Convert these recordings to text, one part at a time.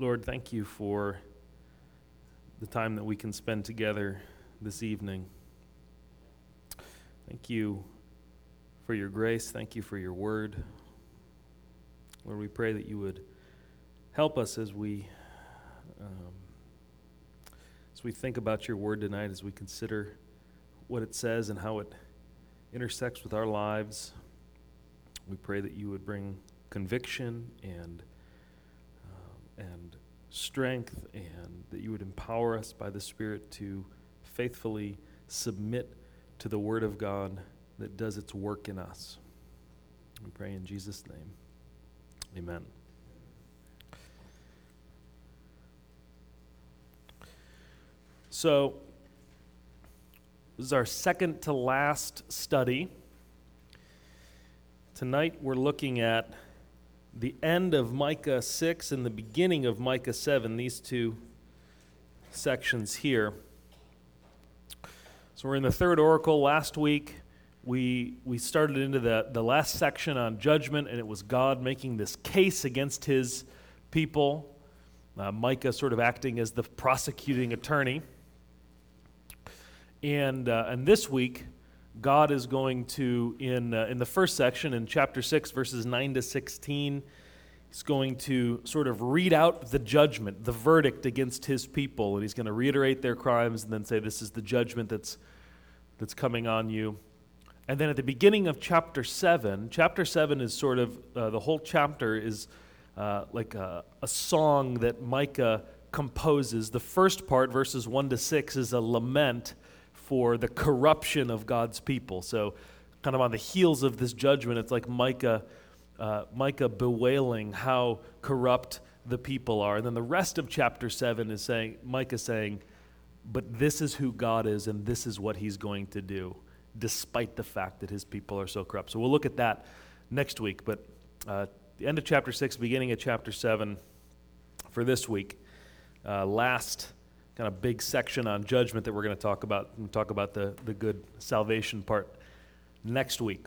Lord, thank you for the time that we can spend together this evening. Thank you for your grace. Thank you for your word. Lord, we pray that you would help us as we um, as we think about your word tonight, as we consider what it says and how it intersects with our lives. We pray that you would bring conviction and and strength, and that you would empower us by the Spirit to faithfully submit to the Word of God that does its work in us. We pray in Jesus' name. Amen. So, this is our second to last study. Tonight we're looking at the end of Micah 6 and the beginning of Micah 7, these two sections here. So we're in the third oracle. Last week, we, we started into the, the last section on judgment, and it was God making this case against his people. Uh, Micah sort of acting as the prosecuting attorney. And, uh, and this week, God is going to, in, uh, in the first section, in chapter 6, verses 9 to 16, he's going to sort of read out the judgment, the verdict against his people. And he's going to reiterate their crimes and then say, This is the judgment that's, that's coming on you. And then at the beginning of chapter 7, chapter 7 is sort of, uh, the whole chapter is uh, like a, a song that Micah composes. The first part, verses 1 to 6, is a lament for the corruption of God's people. So, kind of on the heels of this judgment, it's like Micah, uh, Micah bewailing how corrupt the people are. And then the rest of chapter 7 is saying, Micah saying, but this is who God is and this is what he's going to do, despite the fact that his people are so corrupt. So we'll look at that next week. But uh, the end of chapter 6, beginning of chapter 7 for this week. Uh, last kind of big section on judgment that we're going to talk about. We'll talk about the, the good salvation part next week.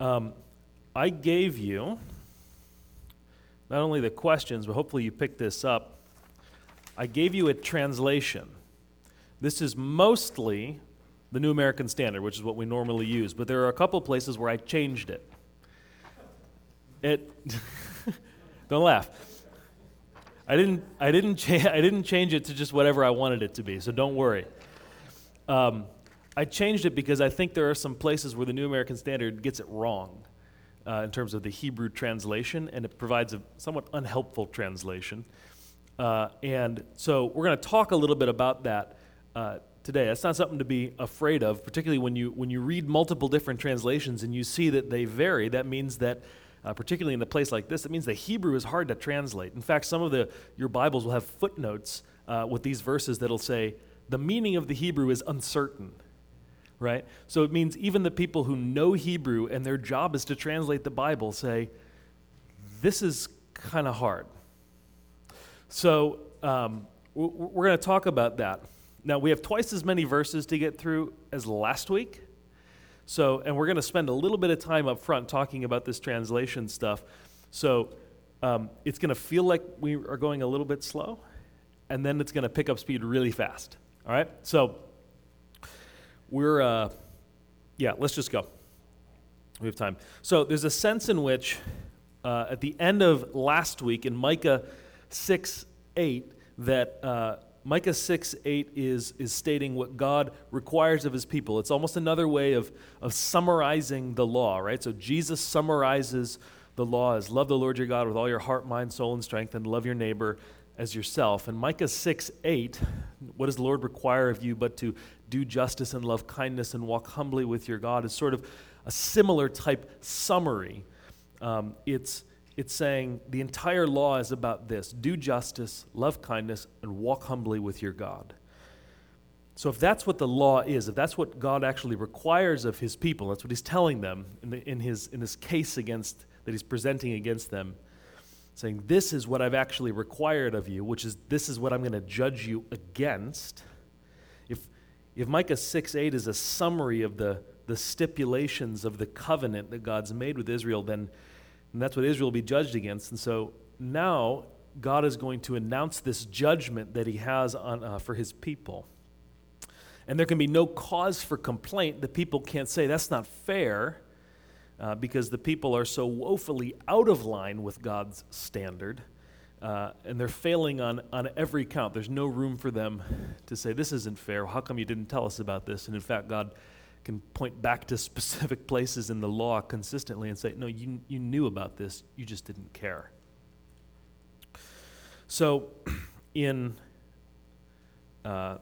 Um, I gave you not only the questions, but hopefully you picked this up. I gave you a translation. This is mostly the New American Standard, which is what we normally use, but there are a couple places where I changed it. It, don't laugh. I didn't, I, didn't cha- I didn't change it to just whatever I wanted it to be, so don't worry. Um, I changed it because I think there are some places where the New American Standard gets it wrong uh, in terms of the Hebrew translation, and it provides a somewhat unhelpful translation. Uh, and so we're going to talk a little bit about that uh, today. That's not something to be afraid of, particularly when you, when you read multiple different translations and you see that they vary. That means that uh, particularly in a place like this, it means the Hebrew is hard to translate. In fact, some of the, your Bibles will have footnotes uh, with these verses that'll say, the meaning of the Hebrew is uncertain, right? So it means even the people who know Hebrew and their job is to translate the Bible say, this is kind of hard. So um, we're going to talk about that. Now, we have twice as many verses to get through as last week. So, and we're going to spend a little bit of time up front talking about this translation stuff. So, um, it's going to feel like we are going a little bit slow, and then it's going to pick up speed really fast. All right? So, we're, uh, yeah, let's just go. We have time. So, there's a sense in which uh, at the end of last week in Micah 6 8, that uh, Micah 6 8 is, is stating what God requires of his people. It's almost another way of, of summarizing the law, right? So Jesus summarizes the law as love the Lord your God with all your heart, mind, soul, and strength, and love your neighbor as yourself. And Micah 6 8, what does the Lord require of you but to do justice and love kindness and walk humbly with your God is sort of a similar type summary. Um, it's it's saying the entire law is about this do justice, love kindness, and walk humbly with your God. So, if that's what the law is, if that's what God actually requires of his people, that's what he's telling them in, the, in, his, in this case against, that he's presenting against them, saying, This is what I've actually required of you, which is this is what I'm going to judge you against. If, if Micah 6 8 is a summary of the, the stipulations of the covenant that God's made with Israel, then and that's what Israel will be judged against. And so now God is going to announce this judgment that he has on, uh, for his people. And there can be no cause for complaint. The people can't say, that's not fair, uh, because the people are so woefully out of line with God's standard. Uh, and they're failing on, on every count. There's no room for them to say, This isn't fair. How come you didn't tell us about this? And in fact, God can point back to specific places in the law consistently and say, No, you, you knew about this, you just didn't care. So, in uh,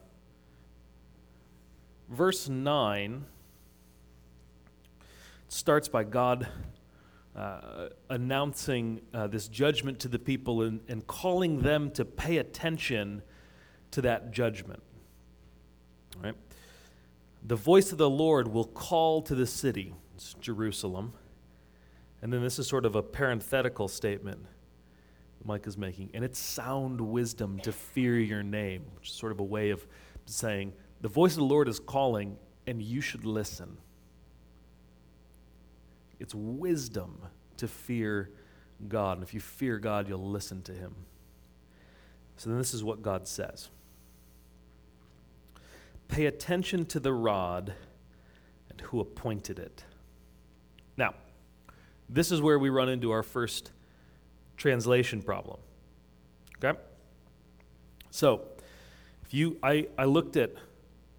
verse 9, it starts by God uh, announcing uh, this judgment to the people and, and calling them to pay attention to that judgment. Right? The voice of the Lord will call to the city, it's Jerusalem. And then this is sort of a parenthetical statement Micah is making. And it's sound wisdom to fear your name, which is sort of a way of saying, the voice of the Lord is calling, and you should listen. It's wisdom to fear God. And if you fear God, you'll listen to him. So then this is what God says Pay attention to the rod and who appointed it. Now, this is where we run into our first translation problem. Okay? So, if you I, I looked at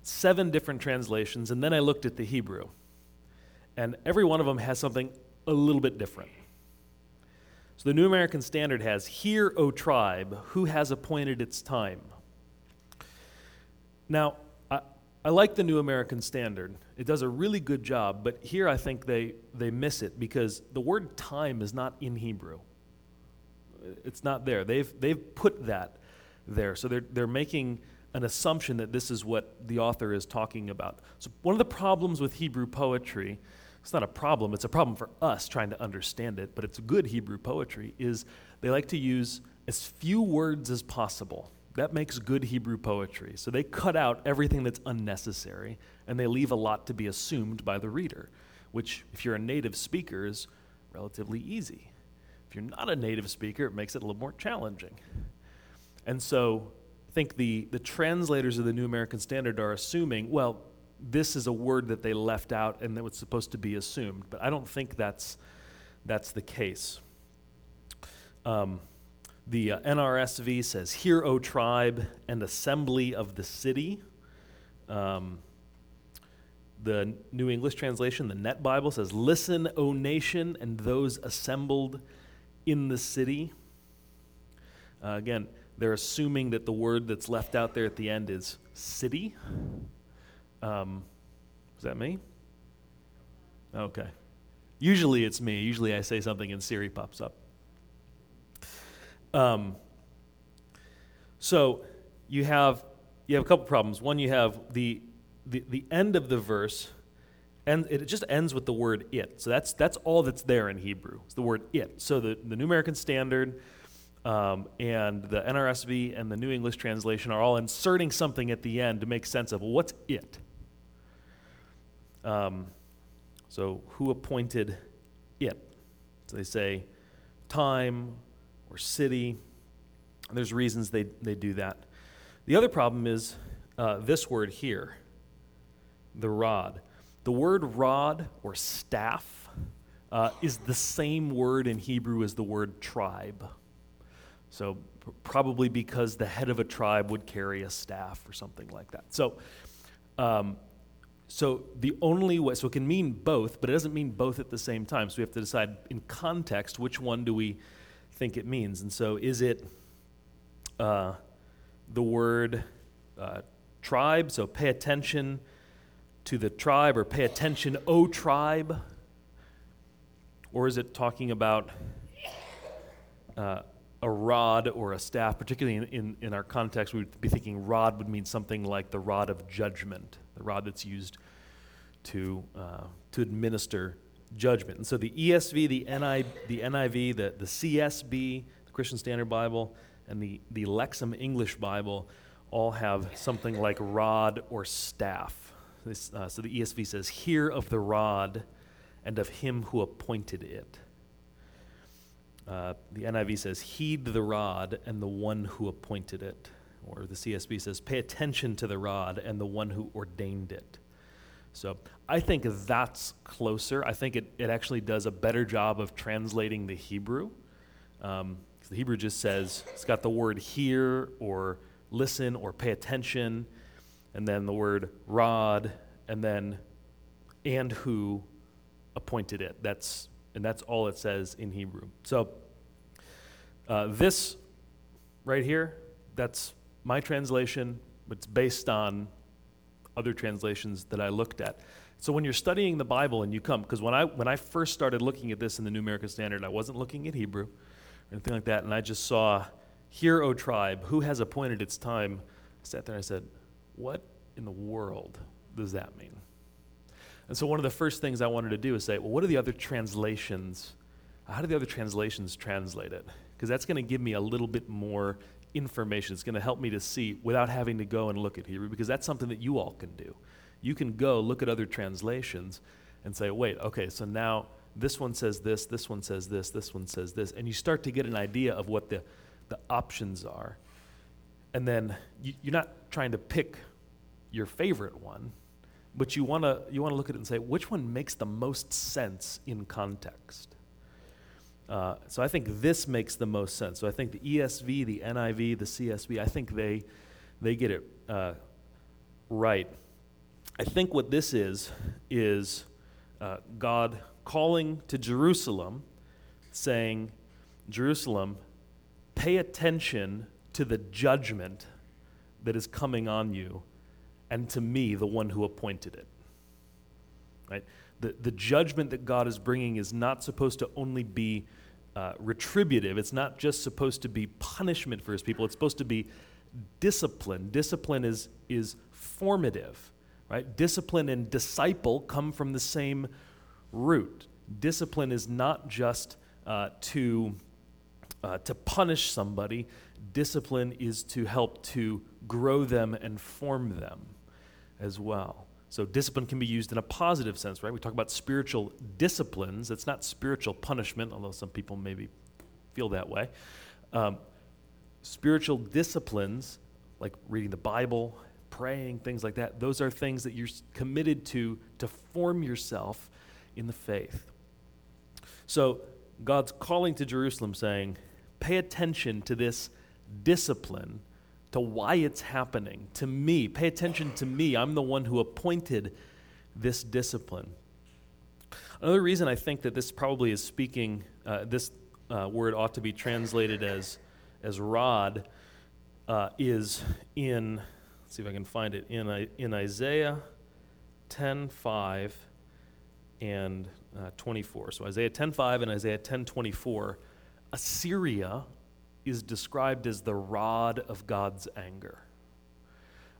seven different translations and then I looked at the Hebrew. And every one of them has something a little bit different. So the New American Standard has, Hear, O tribe, who has appointed its time. Now, I, like the New American Standard. It does a really good job, but here I think they, they miss it because the word time is not in Hebrew. It's not there. They've, they've put that there. So they're, they're making an assumption that this is what the author is talking about. So, one of the problems with Hebrew poetry it's not a problem, it's a problem for us trying to understand it, but it's good Hebrew poetry, is they like to use as few words as possible. That makes good Hebrew poetry. So they cut out everything that's unnecessary and they leave a lot to be assumed by the reader, which, if you're a native speaker, is relatively easy. If you're not a native speaker, it makes it a little more challenging. And so I think the, the translators of the New American Standard are assuming, well, this is a word that they left out and that was supposed to be assumed. But I don't think that's, that's the case. Um, the uh, NRSV says, Hear, O tribe and assembly of the city. Um, the New English translation, the Net Bible, says, Listen, O nation, and those assembled in the city. Uh, again, they're assuming that the word that's left out there at the end is city. Um, is that me? Okay. Usually it's me. Usually I say something and Siri pops up. Um, so you have you have a couple problems. One, you have the the, the end of the verse, and it just ends with the word it. So that's that's all that's there in Hebrew. It's the word it. So the, the New American Standard um, and the NRSV and the New English Translation are all inserting something at the end to make sense of well, what's it? Um, so, who appointed it? So they say time or city. There's reasons they, they do that. The other problem is uh, this word here, the rod. The word rod or staff uh, is the same word in Hebrew as the word tribe. So, probably because the head of a tribe would carry a staff or something like that. So, um, so the only way, so it can mean both, but it doesn't mean both at the same time. So we have to decide in context which one do we think it means. And so is it uh, the word uh, tribe? So pay attention to the tribe, or pay attention, O tribe? Or is it talking about uh, a rod or a staff? Particularly in, in, in our context, we would be thinking rod would mean something like the rod of judgment the rod that's used to, uh, to administer judgment. And so the ESV, the, NI, the NIV, the, the CSB, the Christian Standard Bible, and the, the Lexham English Bible all have something like rod or staff. This, uh, so the ESV says, Hear of the rod and of him who appointed it. Uh, the NIV says, heed the rod and the one who appointed it. Or the CSB says, pay attention to the rod and the one who ordained it. So I think that's closer. I think it, it actually does a better job of translating the Hebrew. Um, the Hebrew just says, it's got the word hear or listen or pay attention, and then the word rod, and then and who appointed it. That's and that's all it says in Hebrew. So uh, this right here, that's my translation. It's based on other translations that I looked at. So when you're studying the Bible and you come, because when I when I first started looking at this in the New American Standard, I wasn't looking at Hebrew or anything like that, and I just saw, "Hear, O tribe, who has appointed its time." I sat there and I said, "What in the world does that mean?" And so one of the first things I wanted to do is say, "Well, what are the other translations? How do the other translations translate it?" Because that's going to give me a little bit more information. It's going to help me to see without having to go and look at Hebrew, because that's something that you all can do. You can go look at other translations and say, wait, okay, so now this one says this, this one says this, this one says this, and you start to get an idea of what the, the options are. And then you, you're not trying to pick your favorite one, but you want to you want to look at it and say which one makes the most sense in context. Uh, so I think this makes the most sense. So I think the ESV, the NIV, the CSB, I think they, they get it uh, right. I think what this is, is uh, God calling to Jerusalem, saying, Jerusalem, pay attention to the judgment that is coming on you, and to me, the one who appointed it. Right? The, the judgment that God is bringing is not supposed to only be uh, retributive. It's not just supposed to be punishment for his people. It's supposed to be discipline. Discipline is, is formative, right? Discipline and disciple come from the same root. Discipline is not just uh, to, uh, to punish somebody, discipline is to help to grow them and form them as well. So discipline can be used in a positive sense, right? We talk about spiritual disciplines. It's not spiritual punishment, although some people maybe feel that way. Um, spiritual disciplines, like reading the Bible, praying, things like that, those are things that you're committed to to form yourself in the faith. So God's calling to Jerusalem saying, pay attention to this discipline to why it's happening, to me. Pay attention to me. I'm the one who appointed this discipline. Another reason I think that this probably is speaking, uh, this uh, word ought to be translated as, as rod, uh, is in, let's see if I can find it, in, in Isaiah 10 5 and uh, 24. So Isaiah 10 5 and Isaiah 10 24. Assyria is described as the rod of God's anger.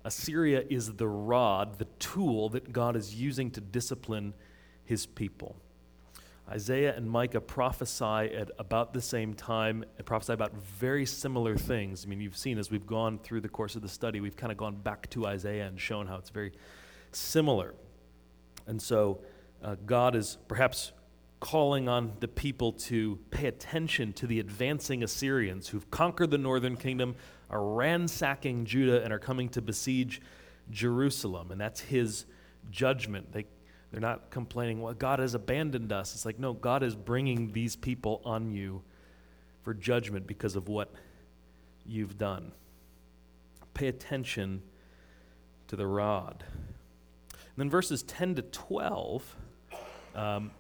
Assyria is the rod, the tool that God is using to discipline his people. Isaiah and Micah prophesy at about the same time and prophesy about very similar things. I mean, you've seen as we've gone through the course of the study, we've kind of gone back to Isaiah and shown how it's very similar. And so uh, God is perhaps calling on the people to pay attention to the advancing Assyrians who've conquered the northern kingdom, are ransacking Judah, and are coming to besiege Jerusalem. And that's his judgment. They, they're not complaining, well, God has abandoned us. It's like, no, God is bringing these people on you for judgment because of what you've done. Pay attention to the rod. And then verses 10 to 12. Um,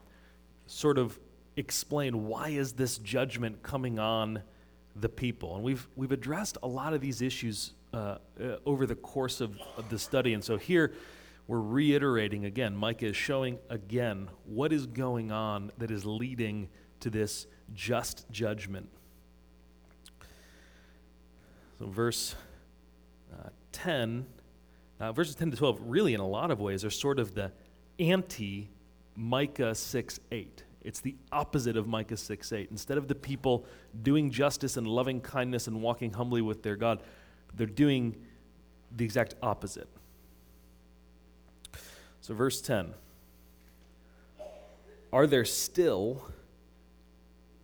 sort of explain why is this judgment coming on the people. And we've, we've addressed a lot of these issues uh, uh, over the course of, of the study. And so here we're reiterating again, Micah is showing again what is going on that is leading to this just judgment. So, verse uh, 10, uh, verses 10 to 12, really, in a lot of ways, are sort of the anti Micah 6 8. It's the opposite of Micah 6 8. Instead of the people doing justice and loving kindness and walking humbly with their God, they're doing the exact opposite. So, verse 10 Are there still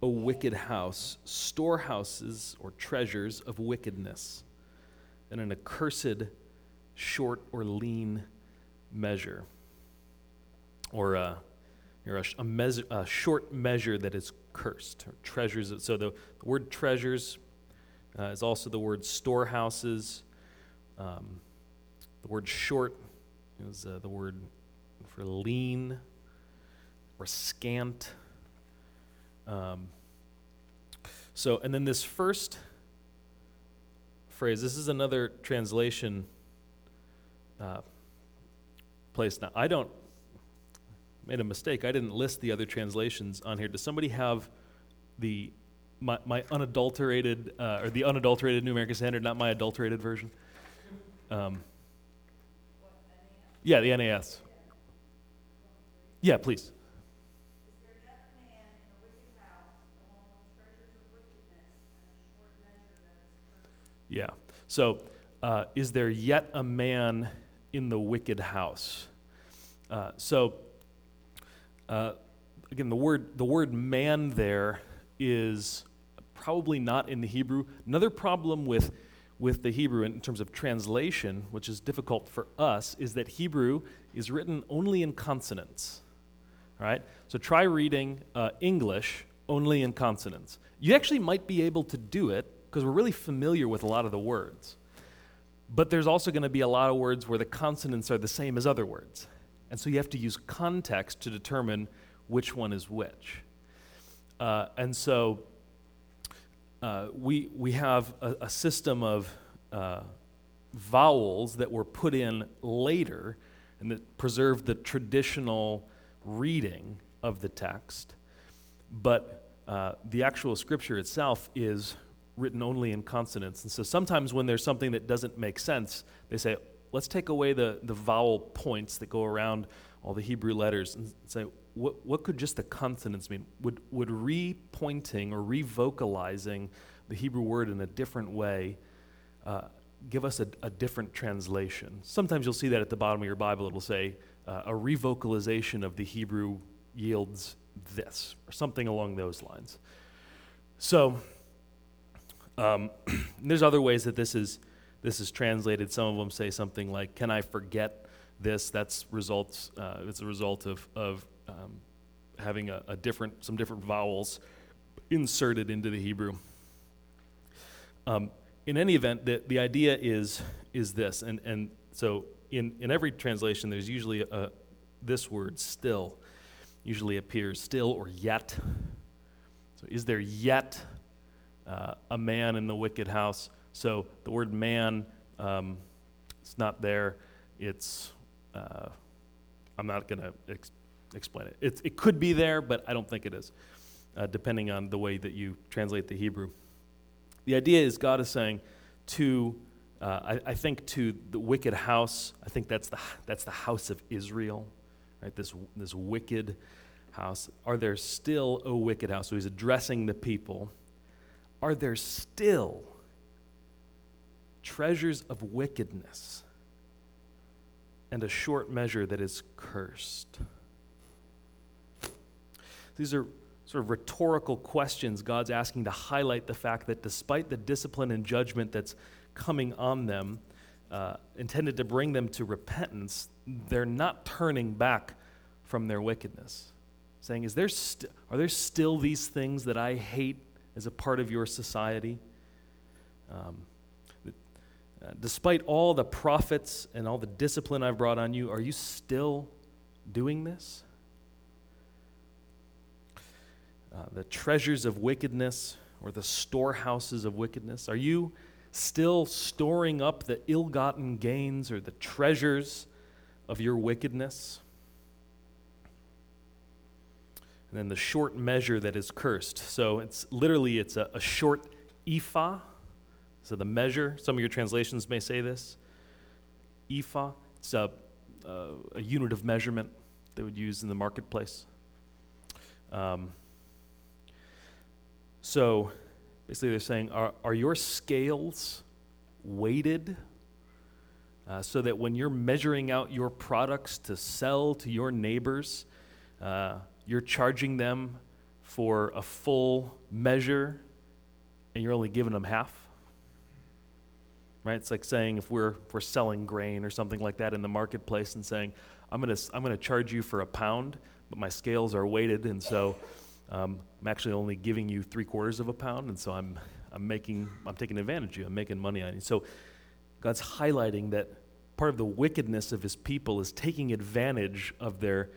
a wicked house, storehouses or treasures of wickedness, and an accursed short or lean measure, or a, or a, a, a short measure that is cursed, treasures. So the, the word treasures uh, is also the word storehouses. Um, the word short is uh, the word for lean or scant. Um, so, and then this first phrase, this is another translation uh, place. Now, I don't, made a mistake. I didn't list the other translations on here. Does somebody have the my, my unadulterated uh, or the unadulterated New American Standard, not my adulterated version? Um, yeah, the NAS. Yeah, please. Yeah. So, uh, is there yet a man in the wicked house? Uh, so, uh, again, the word the word man there is probably not in the Hebrew. Another problem with with the Hebrew in terms of translation, which is difficult for us, is that Hebrew is written only in consonants. All right? So try reading uh, English only in consonants. You actually might be able to do it because we're really familiar with a lot of the words. But there's also going to be a lot of words where the consonants are the same as other words. And so you have to use context to determine which one is which. Uh, and so uh, we, we have a, a system of uh, vowels that were put in later and that preserve the traditional reading of the text. But uh, the actual scripture itself is written only in consonants. And so sometimes when there's something that doesn't make sense, they say, let's take away the, the vowel points that go around all the Hebrew letters and say, what, what could just the consonants mean? Would, would re-pointing or re-vocalizing the Hebrew word in a different way uh, give us a, a, different translation? Sometimes you'll see that at the bottom of your Bible. It'll say, uh, a revocalization of the Hebrew yields this, or something along those lines. So, um, there's other ways that this is this is translated. Some of them say something like, "Can I forget this?" That's results. Uh, it's a result of of um, having a, a, different some different vowels inserted into the Hebrew. Um, in any event, the, the idea is is this, and and so in in every translation, there's usually a, this word "still," usually appears "still" or "yet." So, is there yet uh, a man in the wicked house. So the word man, um, it's not there. It's, uh, I'm not going to ex- explain it. it. It could be there, but I don't think it is, uh, depending on the way that you translate the Hebrew. The idea is God is saying to, uh, I, I, think to the wicked house, I think that's the, that's the house of Israel, right? This, this wicked house. Are there still, a wicked house? So he's addressing the people are there still treasures of wickedness and a short measure that is cursed? These are sort of rhetorical questions God's asking to highlight the fact that despite the discipline and judgment that's coming on them, uh, intended to bring them to repentance, they're not turning back from their wickedness. Saying, is there st- Are there still these things that I hate as a part of your society. Um, despite all the prophets and all the discipline I've brought on you, are you still doing this? Uh, the treasures of wickedness or the storehouses of wickedness? Are you still storing up the ill gotten gains or the treasures of your wickedness? and then the short measure that is cursed. So it's literally it's a, a short ephah. So the measure, some of your translations may say this. Ephah, it's a, a, a unit of measurement they would use in the marketplace. Um, so basically, they're saying, are, are your scales weighted uh, so that when you're measuring out your products to sell to your neighbors, uh, you're charging them for a full measure and you're only giving them half? Right? It's like saying if we're, if we're selling grain or something like that in the marketplace and saying, I'm going to I'm to charge you for a pound, but my scales are weighted, and so um, I'm actually only giving you three quarters of a pound, and so I'm, I'm making, I'm taking advantage of you. I'm making money on you. So God's highlighting that part of the wickedness of his people is taking advantage of their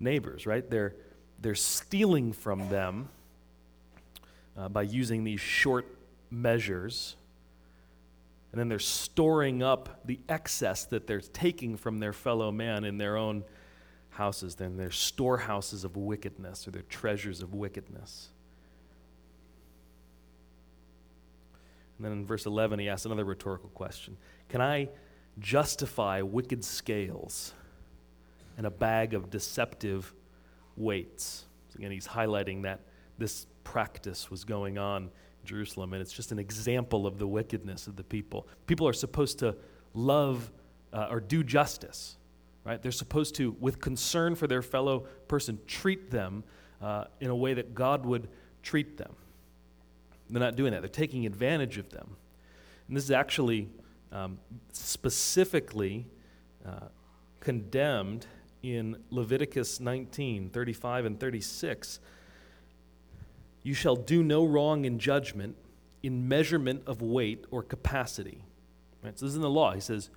neighbors, right? They're, they're stealing from them uh, by using these short measures. And then they're storing up the excess that they're taking from their fellow man in their own houses. Then they're storehouses of wickedness or their treasures of wickedness. And then in verse 11, he asks another rhetorical question Can I justify wicked scales and a bag of deceptive weights? So again, he's highlighting that this practice was going on Jerusalem, and it's just an example of the wickedness of the people. People are supposed to love uh, or do justice, right? They're supposed to, with concern for their fellow person, treat them uh, in a way that God would treat them. They're not doing that. They're taking advantage of them. And this is actually um, specifically uh, condemned in Leviticus 19 35 and 36. You shall do no wrong in judgment, in measurement of weight or capacity. Right? So this is in the law. He says,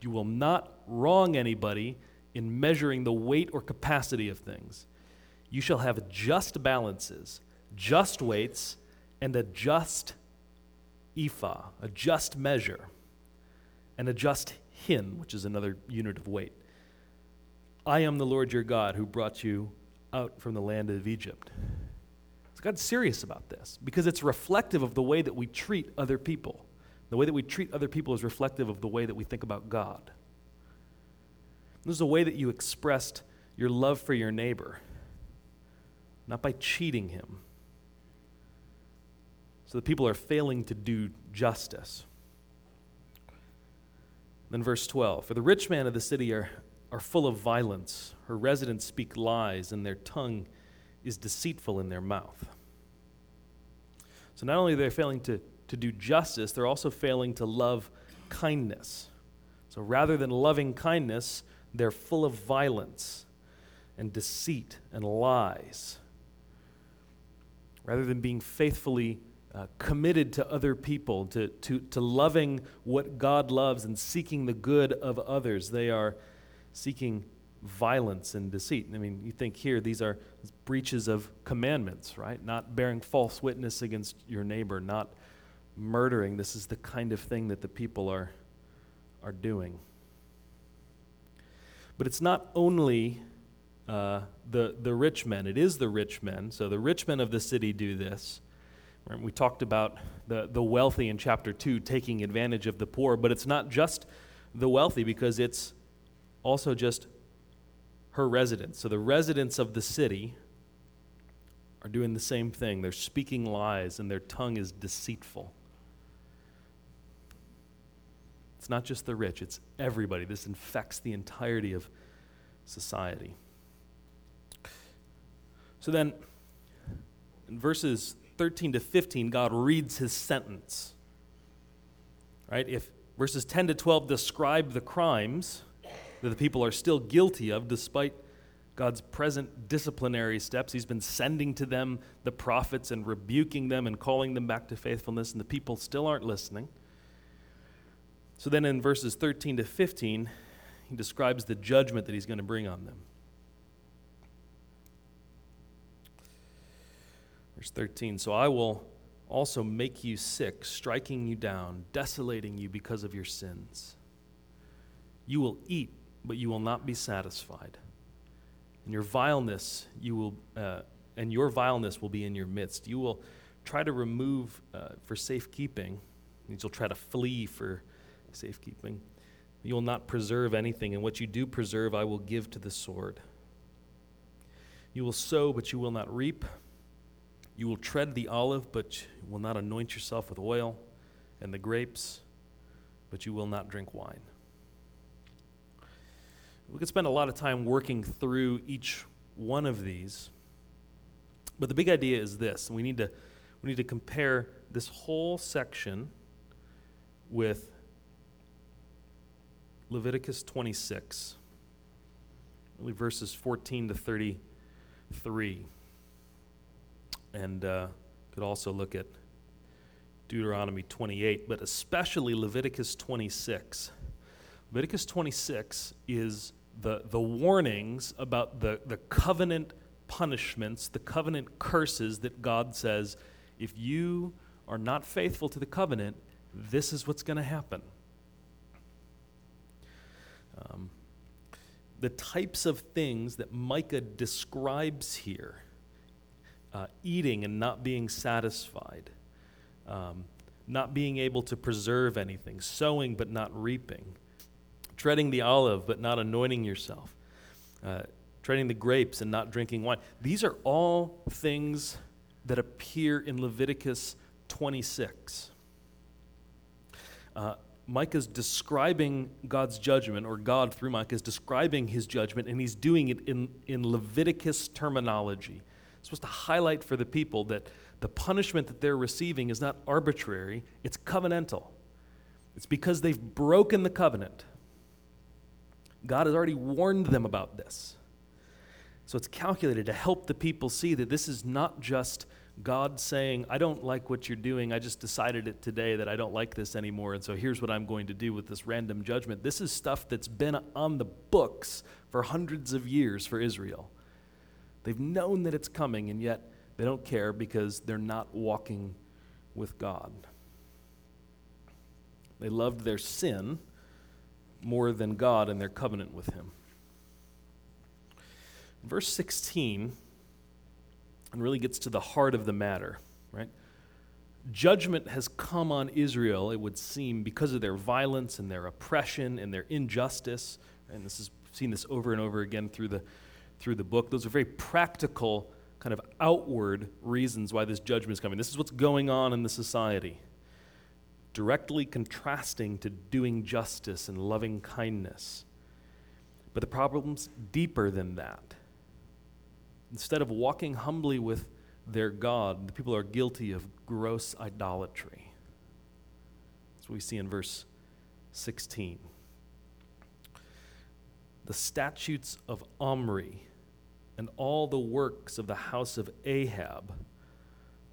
You will not wrong anybody in measuring the weight or capacity of things. You shall have just balances, just weights, and a just ephah, a just measure, and a just hin, which is another unit of weight. I am the Lord your God who brought you out from the land of Egypt. God's serious about this because it's reflective of the way that we treat other people. The way that we treat other people is reflective of the way that we think about God. This is a way that you expressed your love for your neighbor, not by cheating him so the people are failing to do justice. Then, verse 12 For the rich man of the city are, are full of violence, her residents speak lies, and their tongue is deceitful in their mouth. So, not only are they failing to, to do justice, they're also failing to love kindness. So, rather than loving kindness, they're full of violence and deceit and lies. Rather than being faithfully uh, committed to other people, to, to, to loving what God loves and seeking the good of others. They are seeking violence and deceit. I mean, you think here these are breaches of commandments, right? Not bearing false witness against your neighbor, not murdering. This is the kind of thing that the people are, are doing. But it's not only uh, the, the rich men, it is the rich men. So the rich men of the city do this. We talked about the, the wealthy in chapter 2 taking advantage of the poor, but it's not just the wealthy because it's also just her residents. So the residents of the city are doing the same thing. They're speaking lies and their tongue is deceitful. It's not just the rich, it's everybody. This infects the entirety of society. So then, in verses 13 to 15, God reads his sentence. Right? If verses 10 to 12 describe the crimes that the people are still guilty of despite God's present disciplinary steps, he's been sending to them the prophets and rebuking them and calling them back to faithfulness, and the people still aren't listening. So then in verses 13 to 15, he describes the judgment that he's going to bring on them. Verse 13 So I will also make you sick, striking you down, desolating you because of your sins. You will eat, but you will not be satisfied. And your vileness, you will, uh, and your vileness will be in your midst. You will try to remove uh, for safekeeping. You'll try to flee for safekeeping. You will not preserve anything, and what you do preserve, I will give to the sword. You will sow, but you will not reap. You will tread the olive, but you will not anoint yourself with oil, and the grapes, but you will not drink wine. We could spend a lot of time working through each one of these, But the big idea is this we need to, we need to compare this whole section with Leviticus 26, really verses 14 to 33. And uh, could also look at Deuteronomy 28, but especially Leviticus 26. Leviticus 26 is the, the warnings about the, the covenant punishments, the covenant curses that God says, if you are not faithful to the covenant, this is what's going to happen. Um, the types of things that Micah describes here uh, eating and not being satisfied, um, not being able to preserve anything, sowing but not reaping, treading the olive but not anointing yourself, uh, treading the grapes and not drinking wine. These are all things that appear in Leviticus 26. Uh, Micah's describing God's judgment, or God through Micah is describing his judgment, and he's doing it in, in Leviticus terminology. It's supposed to highlight for the people that the punishment that they're receiving is not arbitrary, it's covenantal. It's because they've broken the covenant. God has already warned them about this. So it's calculated to help the people see that this is not just God saying, I don't like what you're doing. I just decided it today that I don't like this anymore. And so here's what I'm going to do with this random judgment. This is stuff that's been on the books for hundreds of years for Israel. They've known that it's coming, and yet they don't care because they're not walking with God. They loved their sin more than God and their covenant with Him. Verse 16 and really gets to the heart of the matter, right? Judgment has come on Israel, it would seem, because of their violence and their oppression and their injustice. And this is seen this over and over again through the through the book. Those are very practical, kind of outward reasons why this judgment is coming. This is what's going on in the society. Directly contrasting to doing justice and loving kindness. But the problem's deeper than that. Instead of walking humbly with their God, the people are guilty of gross idolatry. That's what we see in verse 16. The statutes of Omri and all the works of the house of Ahab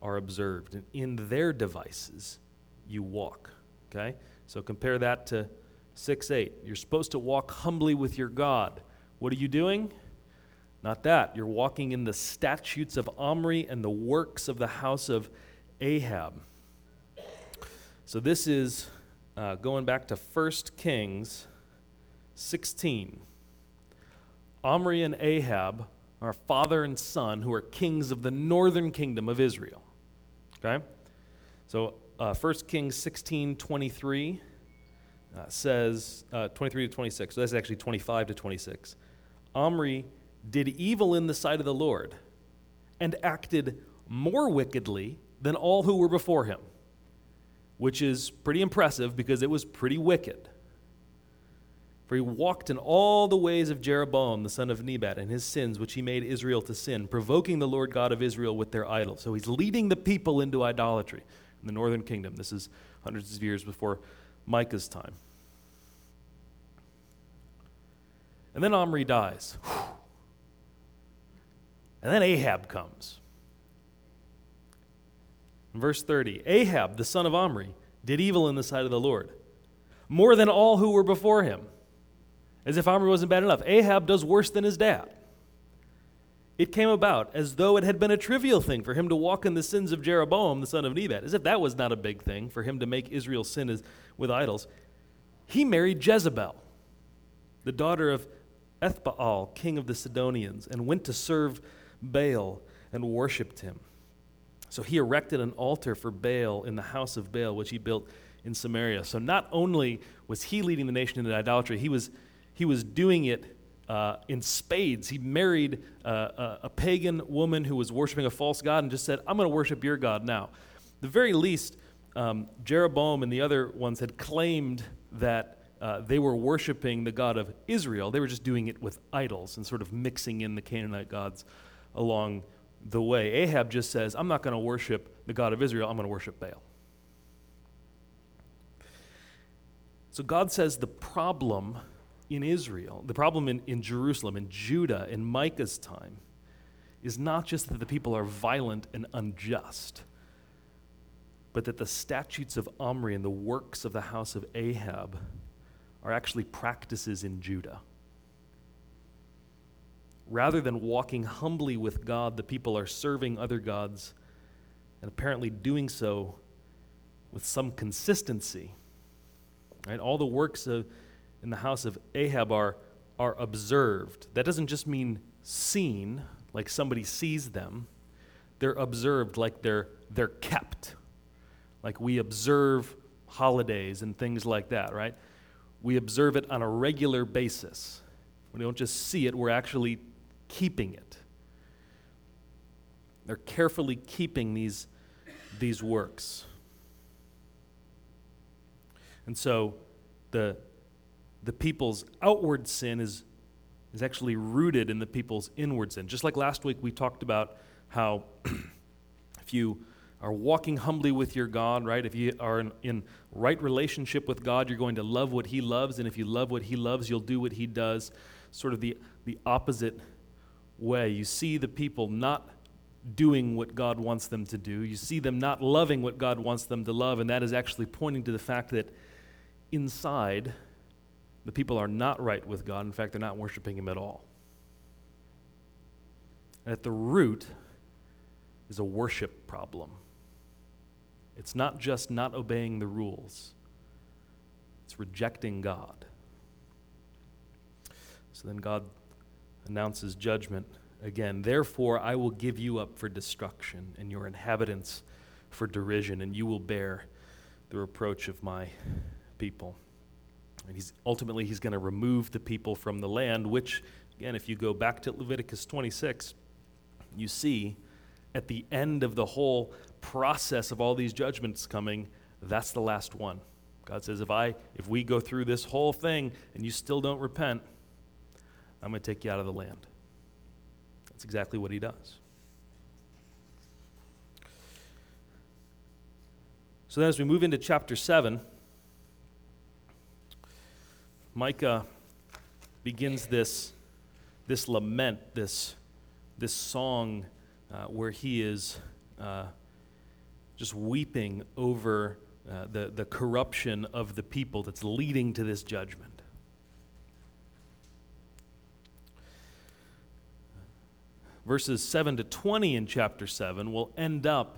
are observed, and in their devices you walk. Okay? So compare that to 6 8. You're supposed to walk humbly with your God. What are you doing? Not that. You're walking in the statutes of Omri and the works of the house of Ahab. So this is uh, going back to 1 Kings 16. Omri and Ahab are father and son who are kings of the northern kingdom of Israel. Okay? So uh, 1 Kings 16 23 uh, says, uh, 23 to 26. So that's actually 25 to 26. Omri did evil in the sight of the Lord and acted more wickedly than all who were before him, which is pretty impressive because it was pretty wicked. For he walked in all the ways of Jeroboam, the son of Nebat, and his sins which he made Israel to sin, provoking the Lord God of Israel with their idols. So he's leading the people into idolatry in the northern kingdom. This is hundreds of years before Micah's time. And then Omri dies. And then Ahab comes. In verse 30 Ahab, the son of Omri, did evil in the sight of the Lord, more than all who were before him. As if Omri wasn't bad enough. Ahab does worse than his dad. It came about as though it had been a trivial thing for him to walk in the sins of Jeroboam, the son of Nebat, as if that was not a big thing for him to make Israel sin with idols. He married Jezebel, the daughter of Ethbaal, king of the Sidonians, and went to serve Baal and worshiped him. So he erected an altar for Baal in the house of Baal, which he built in Samaria. So not only was he leading the nation into idolatry, he was, he was doing it uh, in spades. He married uh, a, a, pagan woman who was worshiping a false god and just said, I'm going to worship your God now. The very least, um, Jeroboam and the other ones had claimed that uh, they were worshiping the God of Israel. They were just doing it with idols and sort of mixing in the Canaanite gods along the way. Ahab just says, I'm not going to worship the God of Israel, I'm going to worship Baal. So God says the problem in Israel, the problem in, in Jerusalem, in Judah, in Micah's time, is not just that the people are violent and unjust, but that the statutes of Omri and the works of the house of Ahab are actually practices in Judah. Rather than walking humbly with God, the people are serving other gods and apparently doing so with some consistency. Right? All the works of, in the house of Ahab are, are observed. That doesn't just mean seen, like somebody sees them. They're observed like they're, they're kept. Like we observe holidays and things like that, right? We observe it on a regular basis. We don't just see it, we're actually keeping it. They're carefully keeping these, these works. And so the, the people's outward sin is, is actually rooted in the people's inward sin. Just like last week, we talked about how if you are walking humbly with your God, right? If you are in, in, right relationship with God, you're going to love what He loves. And if you love what He loves, you'll do what He does. Sort of the, the opposite way. You see the people not doing what God wants them to do. You see them not loving what God wants them to love, and that is actually pointing to the fact that inside, the people are not right with God. In fact, they're not worshiping Him at all. At the root is a worship problem. It's not just not obeying the rules, it's rejecting God. So then God announces judgment again. Therefore, I will give you up for destruction, and your inhabitants for derision, and you will bear the reproach of my people. And he's ultimately he's going to remove the people from the land, which, again, if you go back to Leviticus 26, you see at the end of the whole process of all these judgments coming, that's the last one. God says, if I if we go through this whole thing and you still don't repent, I'm going to take you out of the land. That's exactly what he does. So then, as we move into chapter 7, Micah begins this, this lament, this, this song uh, where he is uh, just weeping over uh, the, the corruption of the people that's leading to this judgment. verses 7 to 20 in chapter 7 will end up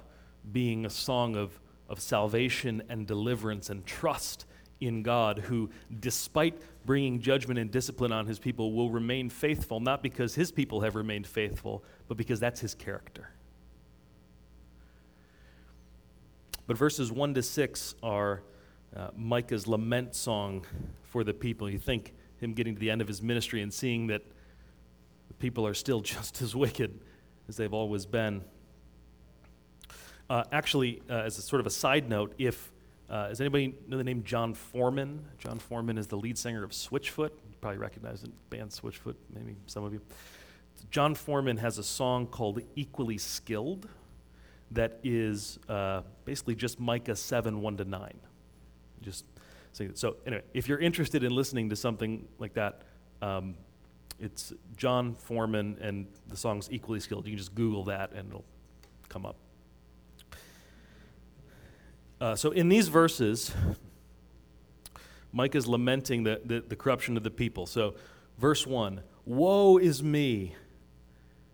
being a song of, of salvation and deliverance and trust in God, who, despite bringing judgment and discipline on his people, will remain faithful, not because his people have remained faithful, but because that's his character. But verses 1 to 6 are uh, Micah's lament song for the people. You think him getting to the end of his ministry and seeing that the people are still just as wicked as they've always been. Uh, actually, uh, as a sort of a side note, if uh, does anybody know the name Jon Foreman? Jon Foreman is the lead singer of Switchfoot. You probably recognize the band Switchfoot, maybe some of you. Jon Foreman has a song called "Equally Skilled," that is uh, basically just Micah seven one to nine. Just sing it. So anyway, if you're interested in listening to something like that. Um, it's Jon Foreman, and the song's equally skilled. You can just Google that, and it'll come up. Uh, so in these verses, Micah is lamenting the, the, the corruption of the people. So, verse 1 Woe is me,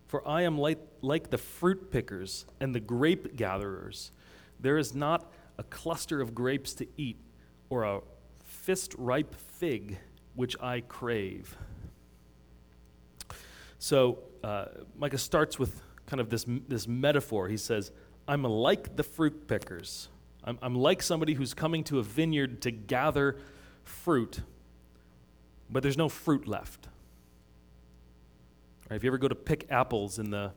for I am like, like the fruit pickers and the grape gatherers. There is not a cluster of grapes to eat, or a fist ripe fig which I crave. So uh, Micah starts with kind of this, this metaphor. He says, I'm like the fruit pickers. I'm, I'm like somebody who's coming to a vineyard to gather fruit, but there's no fruit left. Right, if you ever go to pick apples in the,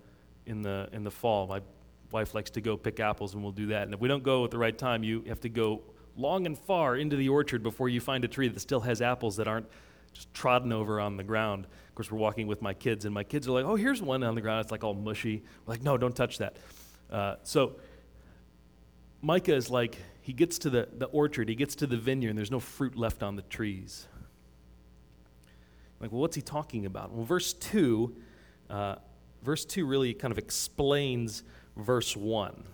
in, the, in the fall, my wife likes to go pick apples, and we'll do that. And if we don't go at the right time, you have to go long and far into the orchard before you find a tree that still has apples that aren't just trodden over on the ground. Of course, we're walking with my kids, and my kids are like, oh, here's one on the ground. It's like all mushy. We're like, no, don't touch that. Uh, so Micah is like, he gets to the, the orchard, he gets to the vineyard, and there's no fruit left on the trees. Like, well, what's he talking about? Well, verse 2, uh, verse 2 really kind of explains verse 1.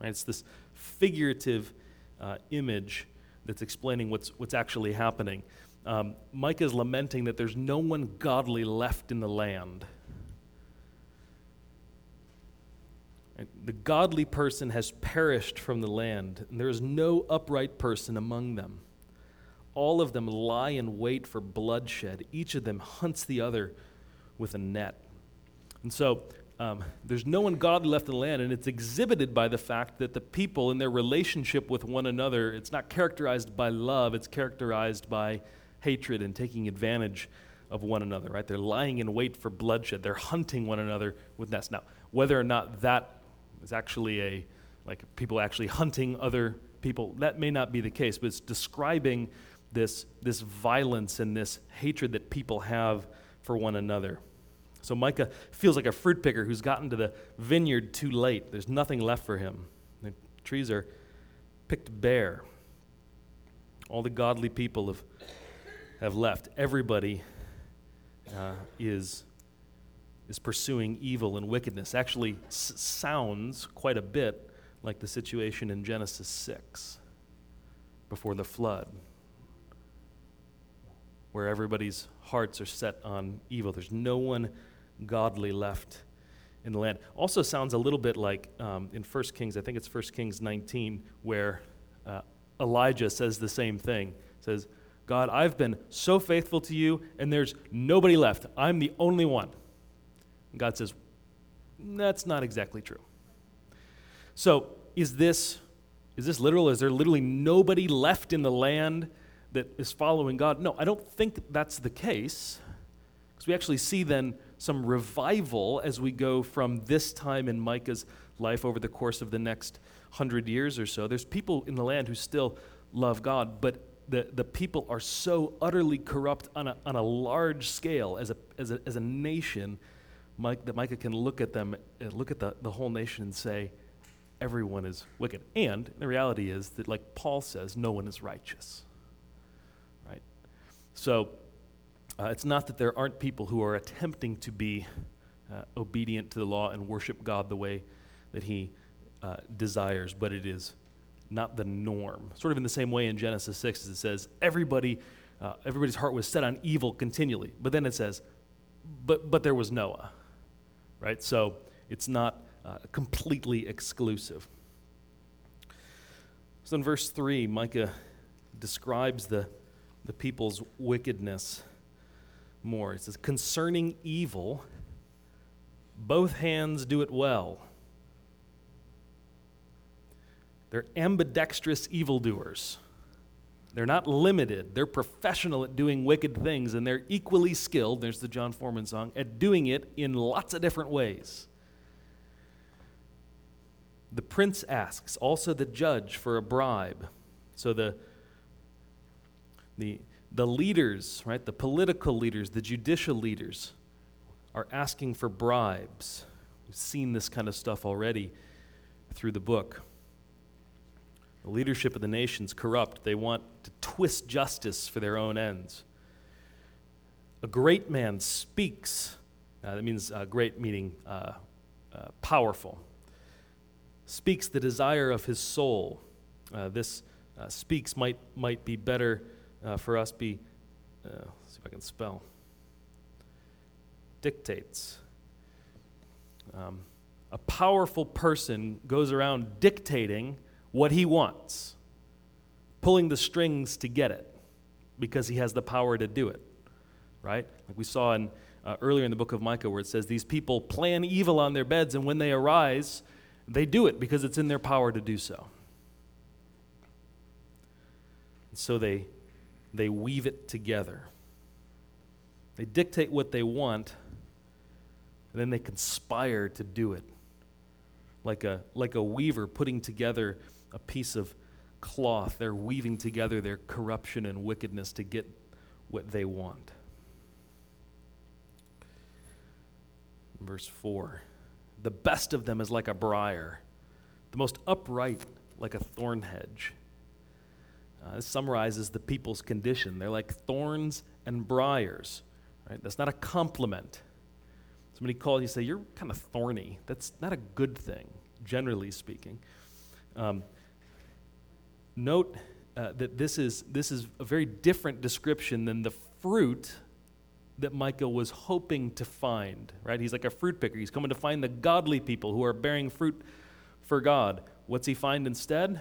Right? It's this figurative uh, image that's explaining what's, what's actually happening. Um, Micah is lamenting that there's no one godly left in the land. The godly person has perished from the land, and there is no upright person among them. All of them lie in wait for bloodshed. Each of them hunts the other with a net. And so um, there's no one godly left in the land, and it's exhibited by the fact that the people in their relationship with one another, it's not characterized by love, it's characterized by hatred and taking advantage of one another, right? They're lying in wait for bloodshed. They're hunting one another with nets. Now, whether or not that is actually a, like people actually hunting other people, that may not be the case, but it's describing this, this violence and this hatred that people have for one another. So Micah feels like a fruit picker who's gotten to the vineyard too late. There's nothing left for him. The trees are picked bare. All the godly people have have left. Everybody uh, is, is pursuing evil and wickedness. Actually, s- sounds quite a bit like the situation in Genesis 6 before the flood, where everybody's hearts are set on evil. There's no one godly left in the land. Also sounds a little bit like um, in 1 Kings, I think it's 1 Kings 19, where uh, Elijah says the same thing. Says, God, I've been so faithful to you, and there's nobody left. I'm the only one. God says, That's not exactly true. So, is this, is this literal? Is there literally nobody left in the land that is following God? No, I don't think that's the case. Because we actually see then some revival as we go from this time in Micah's life over the course of the next hundred years or so. There's people in the land who still love God, but the, the people are so utterly corrupt on a, on a large scale as a, as a, as a nation Mike, that Micah can look at them, uh, look at the, the whole nation and say, everyone is wicked. And the reality is that, like Paul says, no one is righteous. Right? So uh, it's not that there aren't people who are attempting to be uh, obedient to the law and worship God the way that he uh, desires, but it is not the norm. Sort of in the same way in Genesis 6, as it says, everybody, uh, everybody's heart was set on evil continually. But then it says, but, but there was Noah, right? So it's not uh, completely exclusive. So in verse 3, Micah describes the, the people's wickedness more. It says, concerning evil, both hands do it well they're ambidextrous evildoers. They're not limited. They're professional at doing wicked things, and they're equally skilled, there's the Jon Foreman song, at doing it in lots of different ways. The prince asks, also the judge, for a bribe. So the, the, the leaders, right, the political leaders, the judicial leaders, are asking for bribes. We've seen this kind of stuff already through the book. The leadership of the nation's corrupt. They want to twist justice for their own ends. A great man speaks. Uh, that means uh, great, meaning uh, uh powerful. Speaks the desire of his soul. Uh, this uh, speaks might, might be better for us, be, see if I can spell. Dictates. Um, a powerful person goes around dictating what he wants, pulling the strings to get it because he has the power to do it, right? Like we saw in, uh, earlier in the book of Micah where it says these people plan evil on their beds, and when they arise, they do it because it's in their power to do so. And so they, they weave it together. They dictate what they want, and then they conspire to do it. Like a, like a weaver putting together a piece of cloth. They're weaving together their corruption and wickedness to get what they want. Verse 4 The best of them is like a briar, the most upright like a thorn hedge. Uh, this summarizes the people's condition. They're like thorns and briars. Right? That's not a compliment. Somebody calls you say, You're kind of thorny. That's not a good thing, generally speaking. Um, note uh, that this is, this is a very different description than the fruit that Micah was hoping to find, right? He's like a fruit picker. He's coming to find the godly people who are bearing fruit for God. What's he find instead?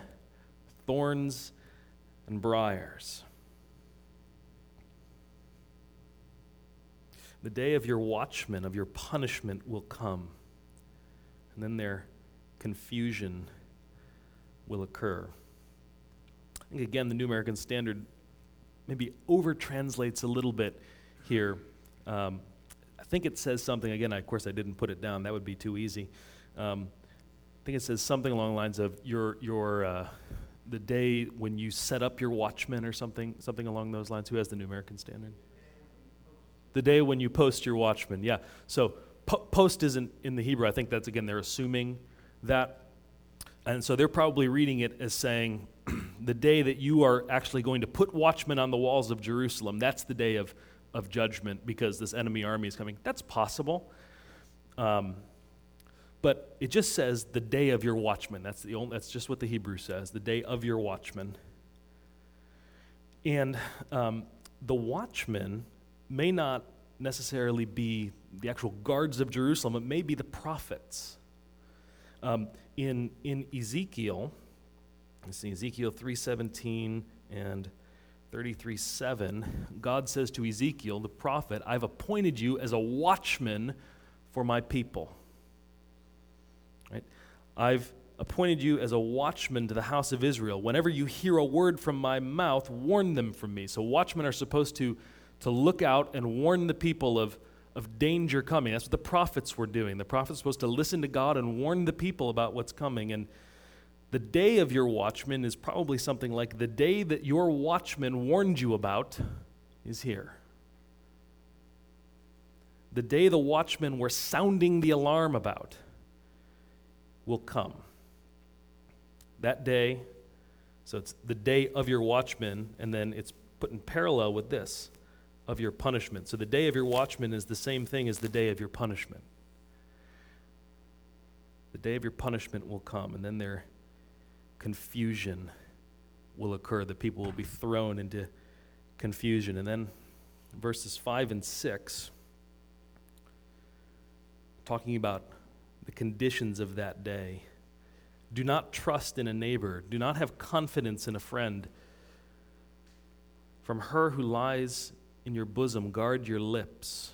Thorns and briars. The day of your watchmen, of your punishment, will come. And then their confusion will occur. Think, again, the New American Standard maybe over translates a little bit here. Um, I think it says something, again, I, of course, I didn't put it down, that would be too easy. Um, I think it says something along the lines of your, your, uh, the day when you set up your watchman or something, something along those lines. Who has the New American Standard? The day when you post your watchman, yeah. So po- post isn't in the Hebrew. I think that's, again, they're assuming that. And so they're probably reading it as saying, the day that you are actually going to put watchmen on the walls of Jerusalem, that's the day of, of judgment because this enemy army is coming. That's possible. Um, but it just says the day of your watchman. That's, the only, that's just what the Hebrew says, the day of your watchman. And um, the watchmen may not necessarily be the actual guards of Jerusalem, it may be the prophets. Um, in, in Ezekiel, you see Ezekiel 3:17 and 33:7, God says to Ezekiel, the prophet, I've appointed you as a watchman for my people. Right? I've appointed you as a watchman to the house of Israel. Whenever you hear a word from my mouth, warn them from me. So watchmen are supposed to, to look out and warn the people of, of danger coming. That's what the prophets were doing. The prophets were supposed to listen to God and warn the people about what's coming. And the day of your watchman is probably something like the day that your watchman warned you about is here. The day the watchmen were sounding the alarm about will come. That day, so it's the day of your watchman, and then it's put in parallel with this of your punishment. So the day of your watchman is the same thing as the day of your punishment. The day of your punishment will come, and then their confusion will occur. The people will be thrown into confusion. And then verses 5 and 6, talking about the conditions of that day. Do not trust in a neighbor. Do not have confidence in a friend. From her who lies in your bosom, guard your lips.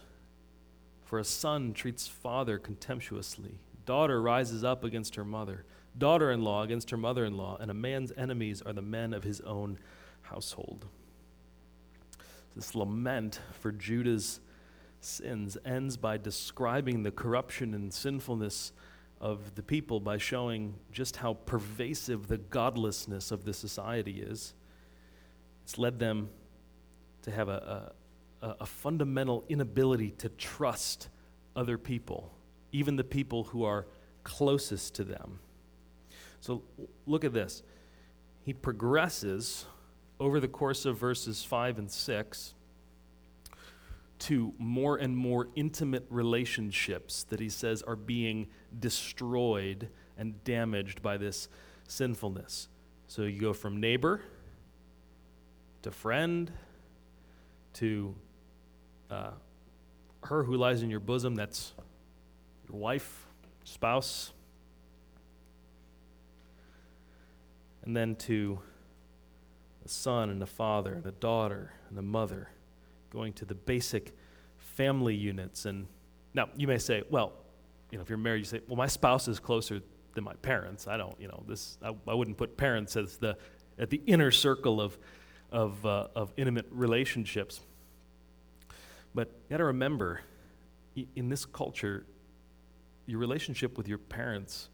For a son treats father contemptuously, daughter rises up against her mother, daughter in law against her mother in law, and a man's enemies are the men of his own household. This lament for Judah's sins ends by describing the corruption and sinfulness of the people by showing just how pervasive the godlessness of the society is. It's led them to have a, a, a, fundamental inability to trust other people, even the people who are closest to them. So look at this. He progresses over the course of verses 5 and 6 to more and more intimate relationships that he says are being destroyed and damaged by this sinfulness. So you go from neighbor to friend to uh, her who lies in your bosom, that's your wife, spouse, and then to the son and the father and a daughter and the mother going to the basic family units. And now you may say, well, you know, if you're married, you say, well, my spouse is closer than my parents. I don't, you know, this, I, I wouldn't put parents as the, at the inner circle of, of, uh, of intimate relationships. But you got to remember, in this culture, your relationship with your parents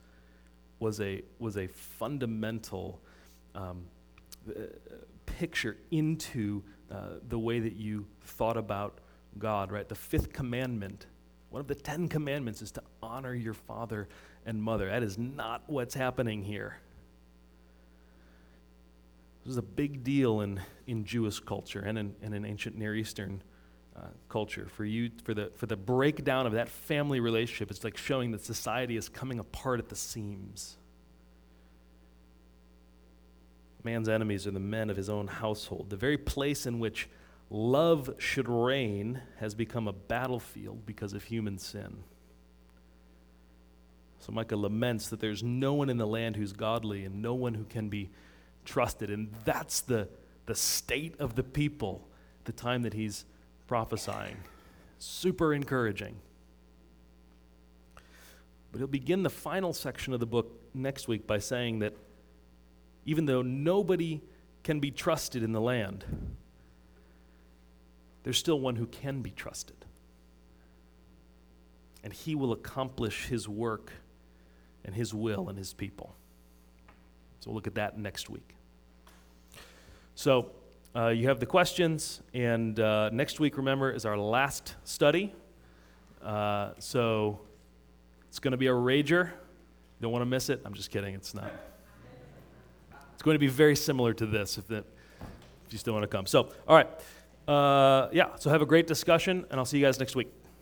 was a, was a fundamental um, uh, picture into uh, the way that you thought about God, right? The fifth commandment One of the Ten Commandments is to honor your father and mother. That is not what's happening here. This is a big deal in, in Jewish culture and in, and in ancient Near Eastern uh, culture. For you, for the, for the breakdown of that family relationship, it's like showing that society is coming apart at the seams. Man's enemies are the men of his own household. The very place in which love should reign has become a battlefield because of human sin. So Micah laments that there's no one in the land who's godly and no one who can be trusted. And that's the, the state of the people the time that he's prophesying. Super encouraging. But he'll begin the final section of the book next week by saying that even though nobody can be trusted in the land, there's still one who can be trusted. And he will accomplish his work and his will and his people. So we'll look at that next week. So uh, you have the questions, and uh, next week, remember, is our last study. Uh, so it's going to be a rager. You don't want to miss it. I'm just kidding. It's not. It's going to be very similar to this if, if you still want to come. So, all right. Uh, yeah, so have a great discussion, and I'll see you guys next week.